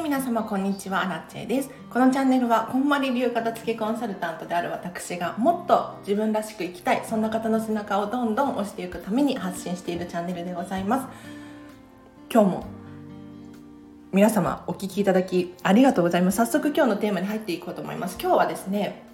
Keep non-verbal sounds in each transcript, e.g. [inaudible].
い皆様こんにちは。アラチェです。このチャンネルはこんまり流片付けコンサルタントである私がもっと自分らしく生きたいそんな方の背中をどんどん押していくために発信しているチャンネルでございます。今日も皆様お聞きいただきありがとうございます。早速今日のテーマに入っていこうと思います。今日はですね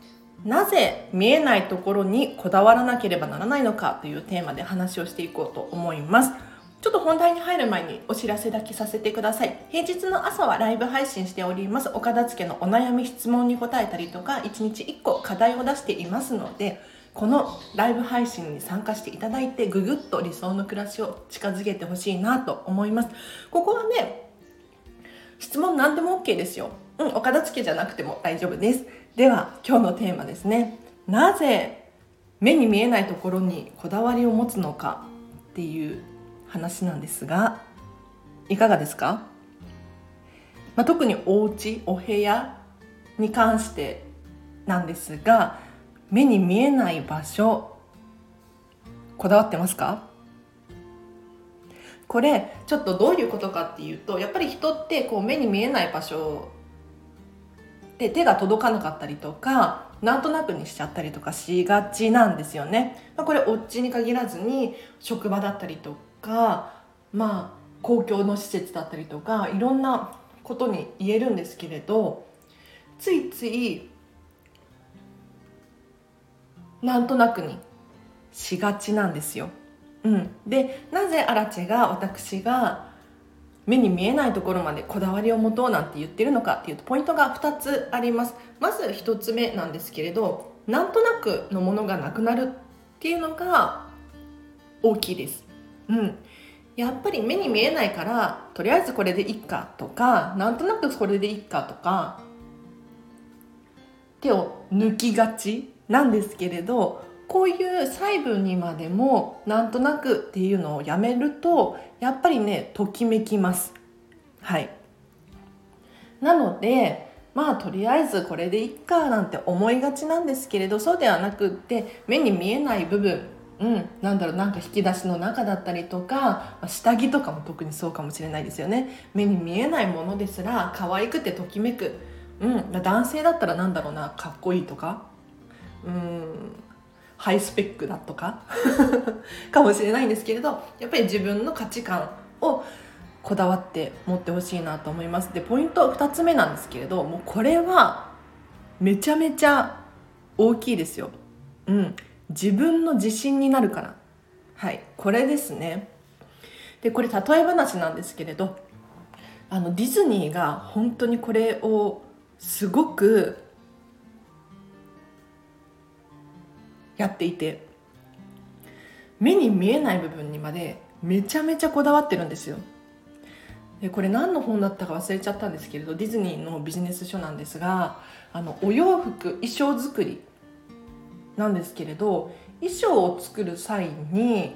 なぜ見えないところにこだわらなければならないのかというテーマで話をしていこうと思います。ちょっと本題に入る前にお知らせだけさせてください。平日の朝はライブ配信しております。お片付けのお悩み質問に答えたりとか、1日1個課題を出していますので、このライブ配信に参加していただいて、ぐぐっと理想の暮らしを近づけてほしいなと思います。ここはね、質問何でも OK ですよ。うん、お片付けじゃなくても大丈夫です。では、今日のテーマですね。なぜ目に見えないところにこだわりを持つのかっていう話なんですがいかがですか、まあ、特にお家お部屋に関してなんですが目に見えない場所こだわってますか？これちょっとどういうことかっていうとやっぱり人ってこう目に見えない場所で手が届かなかったりとかなんとなくにしちゃったりとかしがちなんですよね。まあ、これお家に限らずに職場だったりとかまあ公共の施設だったりとかいろんなことに言えるんですけれどついついなんとなくにしがちなんですよ。うん、でなぜアラチェが私が目に見えないところまでこだわりを持とうなんて言ってるのかっていうとポイントが2つあります。まず1つ目なんですけれどなんとなくのものがなくなるっていうのが大きいです。うん、やっぱり目に見えないからとりあえずこれでいっかとかなんとなくこれでいっかとか手を抜きがちなんですけれどこういう細部にまでもなんとなくっていうのをやめるとやっぱりねときめきます。はい。なのでまあとりあえずこれでいっかなんて思いがちなんですけれどそうではなくって目に見えない部分うん、なんだろうなんか引き出しの中だったりとかま下着とかも特にそうかもしれないですよね。目に見えないものですら可愛くてときめく、うん、男性だったらなんだろうなかっこいいとか。うん。ハイスペックだとか。[laughs] かもしれないんですけれどやっぱり自分の価値観をこだわって持ってほしいなと思います。でポイント2つ目なんですけれどもうこれはめちゃめちゃ大きいですよ。うん、自分の自信になるから。はい。これですね。でこれ例え話なんですけれどあのディズニーが本当にこれをすごくやっていて目に見えない部分にまでめちゃめちゃこだわってるんですよ。でこれ何の本だったか忘れちゃったんですけれどディズニーのビジネス書なんですがあのお洋服衣装作りなんですけれど衣装を作る際に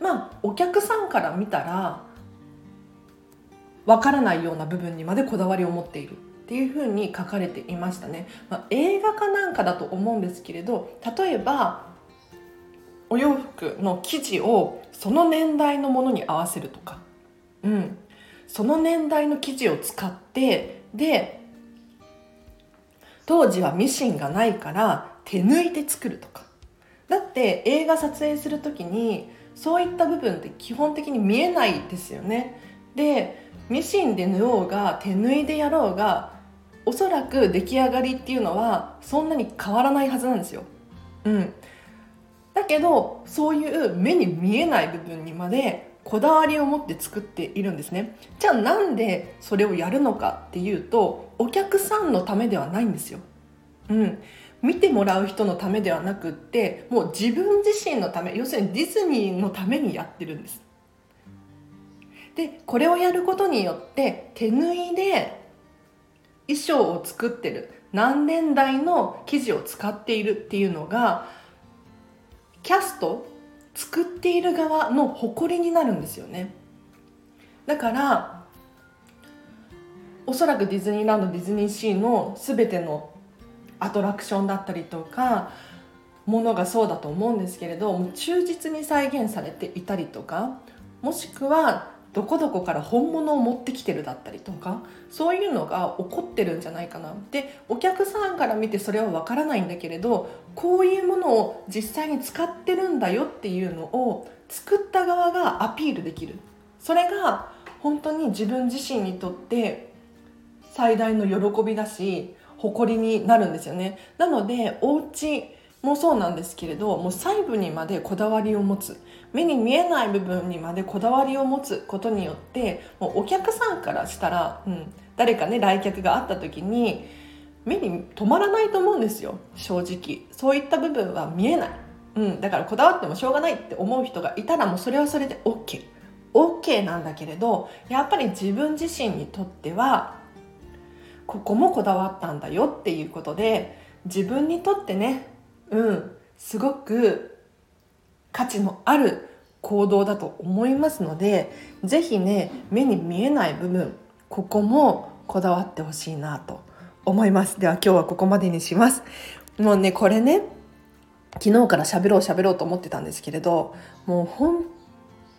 まあお客さんから見たらわからないような部分にまでこだわりを持っているっていうふうに書かれていましたね、まあ、映画かなんかだと思うんですけれど例えばお洋服の生地をその年代のものに合わせるとか、うん、その年代の生地を使ってで当時はミシンがないから手抜いて作るとか。だって映画撮影する時にそういった部分って基本的に見えないですよね。でミシンで縫おうが手縫いでやろうがおそらく出来上がりっていうのはそんなに変わらないはずなんですよ。うん。だけどそういう目に見えない部分にまでこだわりを持って作っているんですね。じゃあなんでそれをやるのかっていうとお客さんのためではないんですよ。うん。見てもらう人のためではなくってもう自分自身のため要するにディズニーのためにやってるんです。でこれをやることによって手縫いで衣装を作ってる何年代の生地を使っているっていうのがキャスト作っている側の誇りになるんですよね。だからおそらくディズニーランドディズニーシーの全てのアトラクションだったりとかものがそうだと思うんですけれど忠実に再現されていたりとかもしくはどこどこから本物を持ってきてるだったりとかそういうのが起こってるんじゃないかな。でお客さんから見てそれはわからないんだけれどこういうものを実際に使ってるんだよっていうのを作った側がアピールできる。それが本当に自分自身にとって最大の喜びだし誇りになるんですよね。なのでお家もそうなんですけれどもう細部にまでこだわりを持つ。目に見えない部分にまでこだわりを持つことによってもうお客さんからしたら、うん、誰かね来客があった時に目に留まらないと思うんですよ。正直。そういった部分は見えない、うん、だからこだわってもしょうがないって思う人がいたらもうそれはそれで OK OK なんだけれどやっぱり自分自身にとってはここもこだわったんだよっていうことで自分にとってねうん。すごく価値のある行動だと思いますので是非ね目に見えない部分ここもこだわってほしいなと思います。では今日はここまでにします。もうねこれね昨日から喋ろう喋ろうと思ってたんですけれどもう本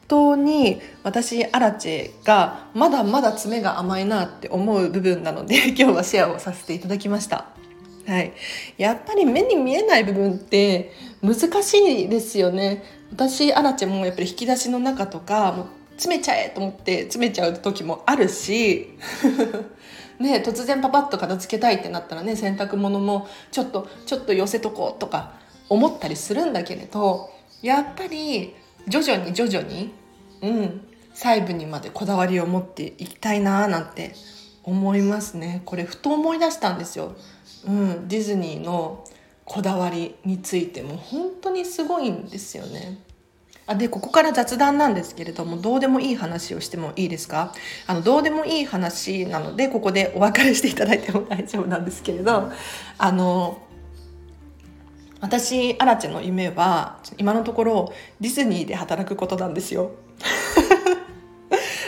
当に私アラチェがまだまだ爪が甘いなって思う部分なので [laughs] 今日はシェアをさせていただきました。はい、やっぱり目に見えない部分って難しいですよね。私アラチェもやっぱり引き出しの中とかもう詰めちゃえと思って詰めちゃう時もあるし [laughs] ね突然パパッと片付けたいってなったらね洗濯物もちょっとちょっと寄せとこうとか思ったりするんだけれどやっぱり徐々に徐々にうん細部にまでこだわりを持っていきたいなーなんて思いますね。これふと思い出したんですよ。うん、ディズニーのこだわりについても本当にすごいんですよね。あでここから雑談なんですけれどもどうでもいい話をしてもいいですか？あのどうでもいい話なのでここでお別れしていただいても大丈夫なんですけれどあの私アラチェの夢は今のところディズニーで働くことなんですよ。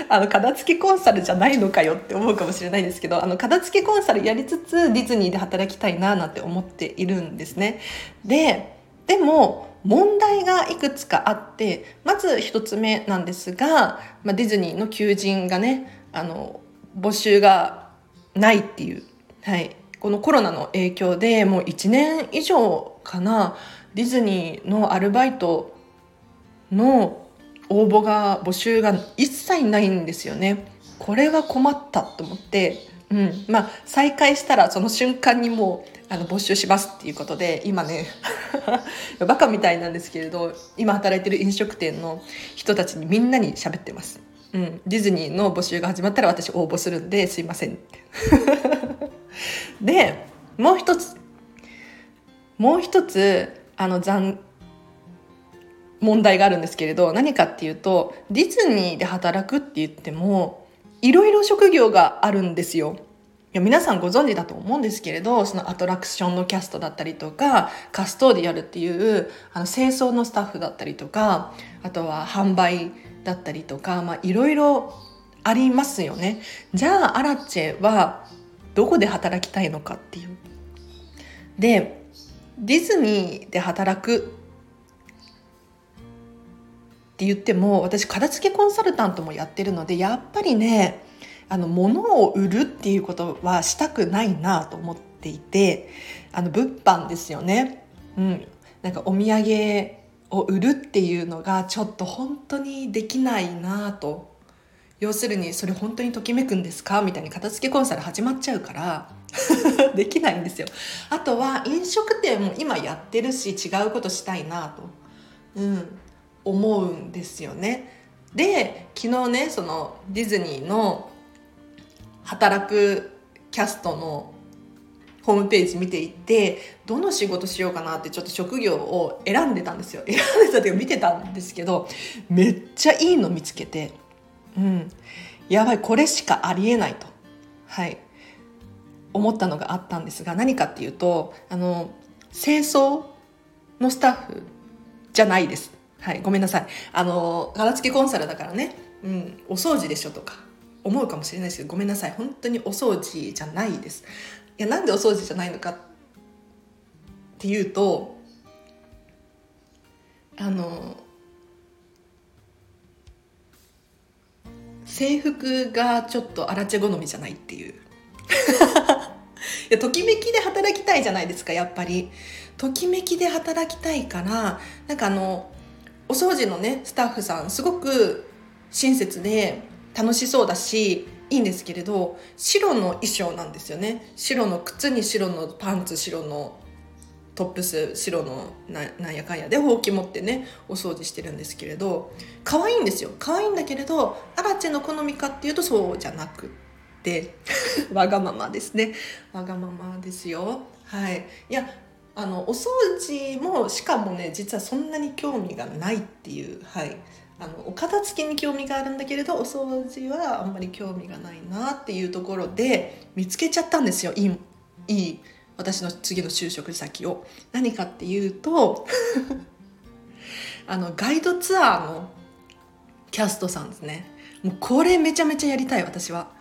[laughs] あの片付けコンサルじゃないのかよって思うかもしれないんですけどあの片付けコンサルやりつつディズニーで働きたいななんて思っているんですね。ででも問題がいくつかあってまず一つ目なんですが、まあ、ディズニーの求人がねあの募集がないっていう、はい、このコロナの影響でもう1年以上かなディズニーのアルバイトの応募が募集が一切ないんですよね。これは困ったと思って、うん、まあ再開したらその瞬間にもうあの募集しますっていうことで今ね [laughs] バカみたいなんですけれど今働いてる飲食店の人たちにみんなに喋ってます、うん、ディズニーの募集が始まったら私応募するんですいません。っ [laughs] てでもう一つ。もう一つあの残問題があるんですけれど何かっていうとディズニーで働くって言ってもいろいろ職業があるんですよ。いや皆さんご存知だと思うんですけれどそのアトラクションのキャストだったりとかカストーディアルっていうあの清掃のスタッフだったりとかあとは販売だったりとか、まあ、いろいろありますよね。じゃあアラチェはどこで働きたいのかっていう。でディズニーで働くって言っても私片付けコンサルタントもやってるのでやっぱりねあの物を売るっていうことはしたくないなと思っていてあの物販ですよね。うん、なんかお土産を売るっていうのがちょっと本当にできないなと。要するにそれ本当にときめくんですか？みたいに片付けコンサル始まっちゃうから [laughs] できないんですよ。あとは飲食店も今やってるし違うことしたいなと、うん、思うんですよね。で昨日ねそのディズニーの働くキャストのホームページ見ていってどの仕事しようかなってちょっと職業を選んでたんですよ。選んでたっていうか見てたんですけどめっちゃいいの見つけてうん。やばいこれしかありえないと。はい。思ったのがあったんですが何かっていうとあの清掃のスタッフじゃないです。はい、ごめんなさい。あの、片付けコンサルだからね、うん、お掃除でしょとか思うかもしれないですけど、ごめんなさい。本当にお掃除じゃないです。いや、なんでお掃除じゃないのかっていうと、あの、制服がちょっとアラチェ好みじゃないっていう [laughs] いやときめきで働きたいじゃないですかやっぱりときめきで働きたいからなんかあのお掃除のねスタッフさんすごく親切で楽しそうだしいいんですけれど白の衣装なんですよね。白の靴に白のパンツ白のトップス白のなんやかんやでほうき持ってねお掃除してるんですけれど可愛いんですよ。可愛いんだけれどアラチェの好みかっていうとそうじゃなくって [laughs] わがままですね。わがままですよ。はい。いやあのお掃除もしかもね実はそんなに興味がないっていうはい。あのお片付けに興味があるんだけれどお掃除はあんまり興味がないなっていうところで見つけちゃったんですよいいいい私の次の就職先を。何かっていうと [laughs] あのガイドツアーのキャストさんですね。もうこれめちゃめちゃやりたい私は。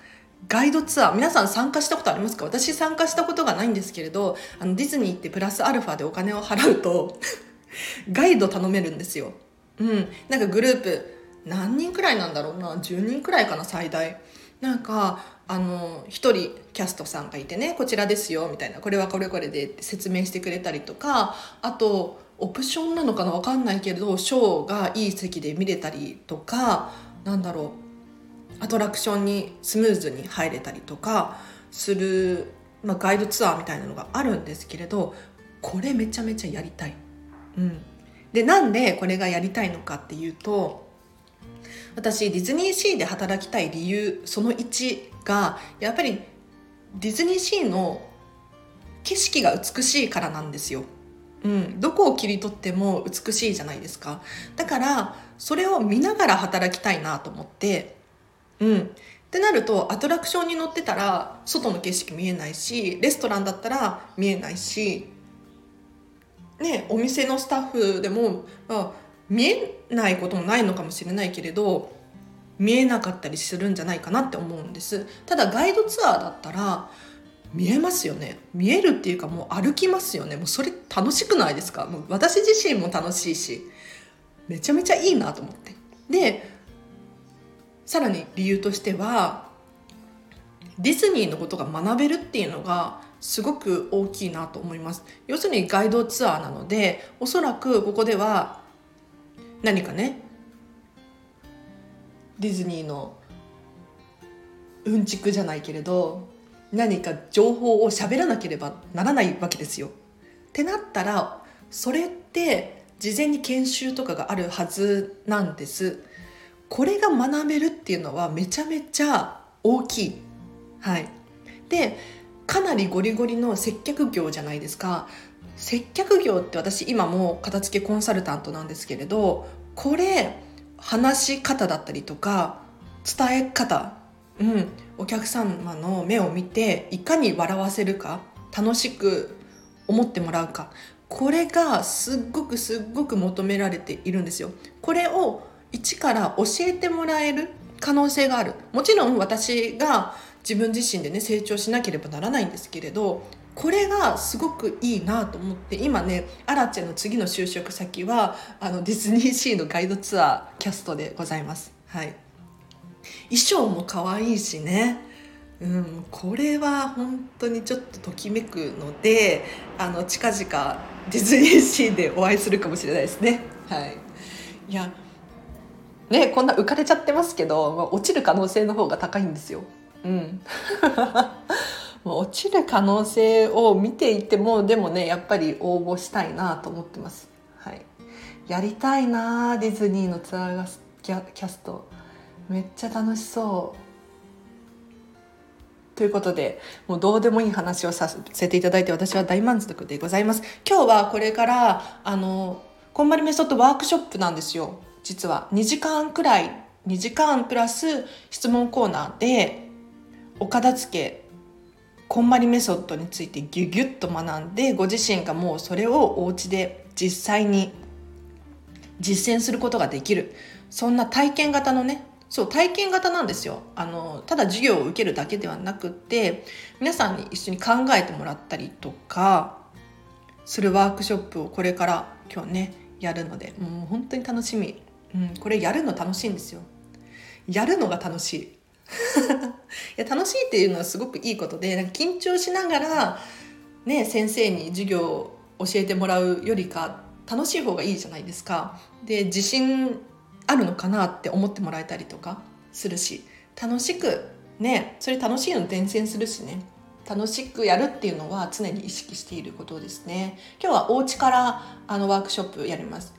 ガイドツアー皆さん参加したことありますか？私参加したことがないんですけれどあのディズニーってプラスアルファでお金を払うと [laughs] ガイド頼めるんですよ。うん。なんかグループ何人くらいなんだろうな？10人くらいかな最大。なんかあの1人キャストさんがいてねこちらですよみたいな。これはこれこれでって説明してくれたりとかあとオプションなのかな？分かんないけれどショーがいい席で見れたりとかなんだろう。アトラクションにスムーズに入れたりとかする、まあ、ガイドツアーみたいなのがあるんですけれどこれめちゃめちゃやりたい。うん、でなんでこれがやりたいのかっていうと私ディズニーシーで働きたい理由その1がやっぱりディズニーシーの景色が美しいからなんですよ。うん、どこを切り取っても美しいじゃないですかだからそれを見ながら働きたいなと思ってうん。ってなるとアトラクションに乗ってたら外の景色見えないしレストランだったら見えないしねお店のスタッフでも、まあ、見えないこともないのかもしれないけれど見えなかったりするんじゃないかなって思うんです。ただガイドツアーだったら見えますよね。見えるっていうかもう歩きますよね。もうそれ楽しくないですか？もう私自身も楽しいしめちゃめちゃいいなと思って。でさらに理由としてはディズニーのことが学べるっていうのがすごく大きいなと思います要するにガイドツアーなのでおそらくここでは何かねディズニーのうんちくじゃないけれど何か情報を喋らなければならないわけですよ。ってなったらそれって事前に研修とかがあるはずなんです。これが学べるっていうのはめちゃめちゃ大きい。はい。でかなりゴリゴリの接客業じゃないですか。接客業って私今も片付けコンサルタントなんですけれどこれ話し方だったりとか伝え方、うん、お客様の目を見ていかに笑わせるか楽しく思ってもらうかこれがすっごくすっごく求められているんですよ。これを一から教えてもらえる可能性があるもちろん私が自分自身でね成長しなければならないんですけれどこれがすごくいいなと思って今ねアラチェの次の就職先はあのディズニーシーのガイドツアーキャストでございます。はい、衣装も可愛いしねうん、これは本当にちょっとときめくのであの近々ディズニーシーでお会いするかもしれないですね。はい、いやねこんな浮かれちゃってますけど、まあ、落ちる可能性の方が高いんですよ。うん [laughs] 落ちる可能性を見ていてもでもねやっぱり応募したいなと思ってます。はい、やりたいなディズニーのツアーがキャキャストめっちゃ楽しそう。ということで、もうどうでもいい話をさせていただいて私は大満足でございます。今日はこれから、あの、こんまりメソッドワークショップなんですよ。実は。2時間くらい、2時間プラス質問コーナーで、お片付けこんまりメソッドについてギュギュッと学んでご自身がもうそれをお家で実際に実践することができるそんな体験型のねそう体験型なんですよあのただ授業を受けるだけではなくって皆さんに一緒に考えてもらったりとかするワークショップをこれから今日ねやるのでもう本当に楽しみ、うん、これやるの楽しいんですよ。やるのが楽しい。[laughs] いや楽しいっていうのはすごくいいことでなんか緊張しながら、ね、先生に授業を教えてもらうよりか楽しい方がいいじゃないですか。で自信あるのかなって思ってもらえたりとかするし楽しくねそれ楽しいの伝染するしね。楽しくやるっていうのは常に意識していることですね。今日はお家からあのワークショップやります。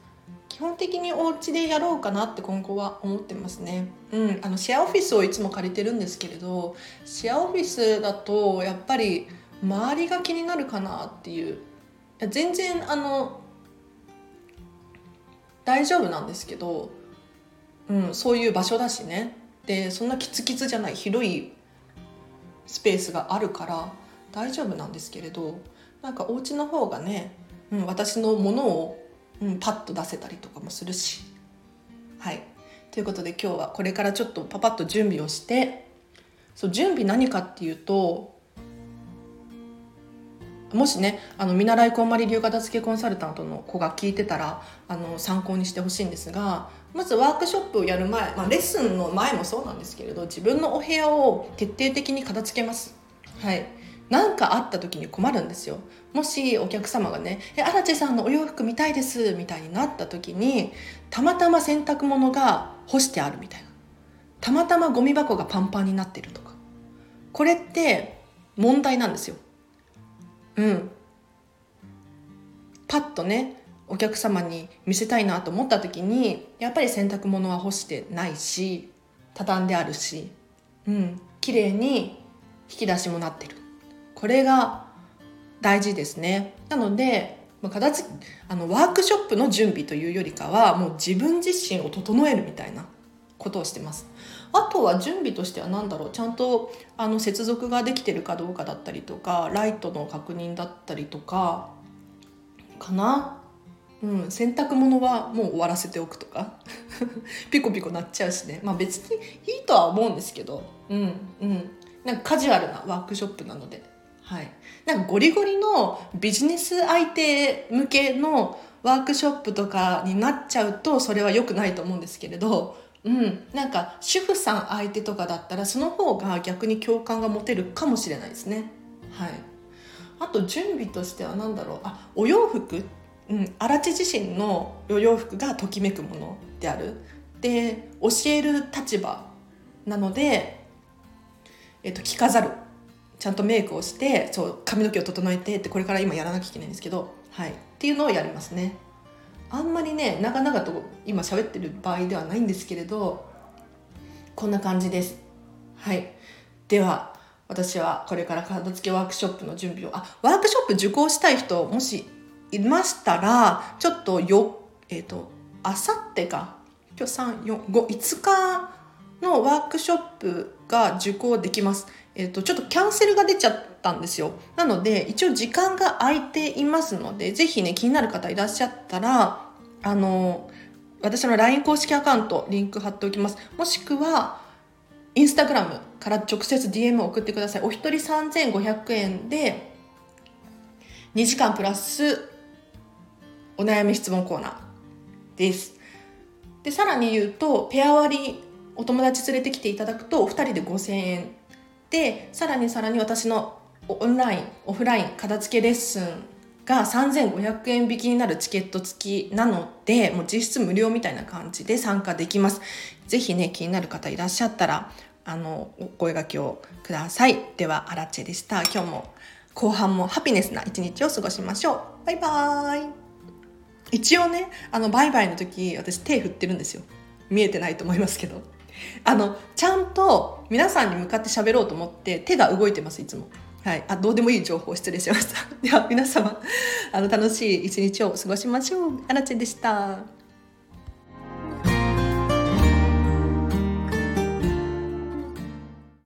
基本的にお家でやろうかなって今後は思ってますね。うんあのシェアオフィスをいつも借りてるんですけれどシェアオフィスだとやっぱり周りが気になるかなっていう。全然あの大丈夫なんですけど、うん、そういう場所だしね。でそんなキツキツじゃない広いスペースがあるから大丈夫なんですけれどなんかお家の方がね、うん、私のものを、うん、パッと出せたりとかもするし。はい。ということで今日はこれからちょっとパパッと準備をしてそう準備何かっていうともしねあの見習いこんまり流片付けコンサルタントの子が聞いてたらあの参考にしてほしいんですがまずワークショップをやる前、まあ、レッスンの前もそうなんですけれど自分のお部屋を徹底的に片付けます。はい。何かあった時に困るんですよ。もしお客様がね「え荒地さんのお洋服見たいです」みたいになった時にたまたま洗濯物が干してあるみたいな。たまたまゴミ箱がパンパンになってるとか。これって問題なんですよ。うん。パッとねお客様に見せたいなと思った時にやっぱり洗濯物は干してないし畳んであるしうん。綺麗に引き出しもなってる。これが大事ですね。なので片付あのワークショップの準備というよりかはもう自分自身を整えるみたいなことをしてます。あとは準備としては何だろう。ちゃんとあの接続ができてるかどうかだったりとかライトの確認だったりとかかな？うん洗濯物はもう終わらせておくとか。[laughs] ピコピコなっちゃうしね。まあ別にいいとは思うんですけど。うんうん。なんかカジュアルなワークショップなので。はい。なんかゴリゴリのビジネス相手向けのワークショップとかになっちゃうとそれは良くないと思うんですけれどうん、なんか主婦さん相手とかだったらその方が逆に共感が持てるかもしれないですね。はい、あと準備としては何だろう。あお洋服、うん、荒地自身のお洋服がときめくものである。で教える立場なので、えっと、着飾る。ちゃんとメイクをしてそう髪の毛を整えてってこれから今やらなきゃいけないんですけど、はい、っていうのをやりますね。あんまりね長々と今喋ってる場合ではないんですけれどこんな感じですはいでは私はこれから片付けワークショップの準備をあワークショップ受講したい人もしいましたらちょっとよえっ、ー、とあさってか今日345日のワークショップが受講できます。えっ、と、ちょっとキャンセルが出ちゃったんですよ。なので、一応時間が空いていますので、ぜひね、気になる方いらっしゃったら、あの、私の LINE 公式アカウント、リンク貼っておきます。もしくは、インスタグラムから直接 DM を送ってください。お一人3500円で、2時間プラス、お悩み質問コーナーです。で、さらに言うと、ペア割りお友達連れてきていただくとお二人で5000円でさらにさらに私のオンラインオフライン片付けレッスンが3500円引きになるチケット付きなのでもう実質無料みたいな感じで参加できます。ぜひね気になる方いらっしゃったらあのお声がけをください。ではアラチェでした。今日も後半もハピネスな一日を過ごしましょう。バイバーイ。一応ねあのバイバイの時私手振ってるんですよ。見えてないと思いますけど。あのちゃんと皆さんに向かって喋ろうと思って手が動いてますいつも。はい、あどうでもいい情報失礼しました。[laughs] では皆様あの楽しい一日を過ごしましょう。あらちでした。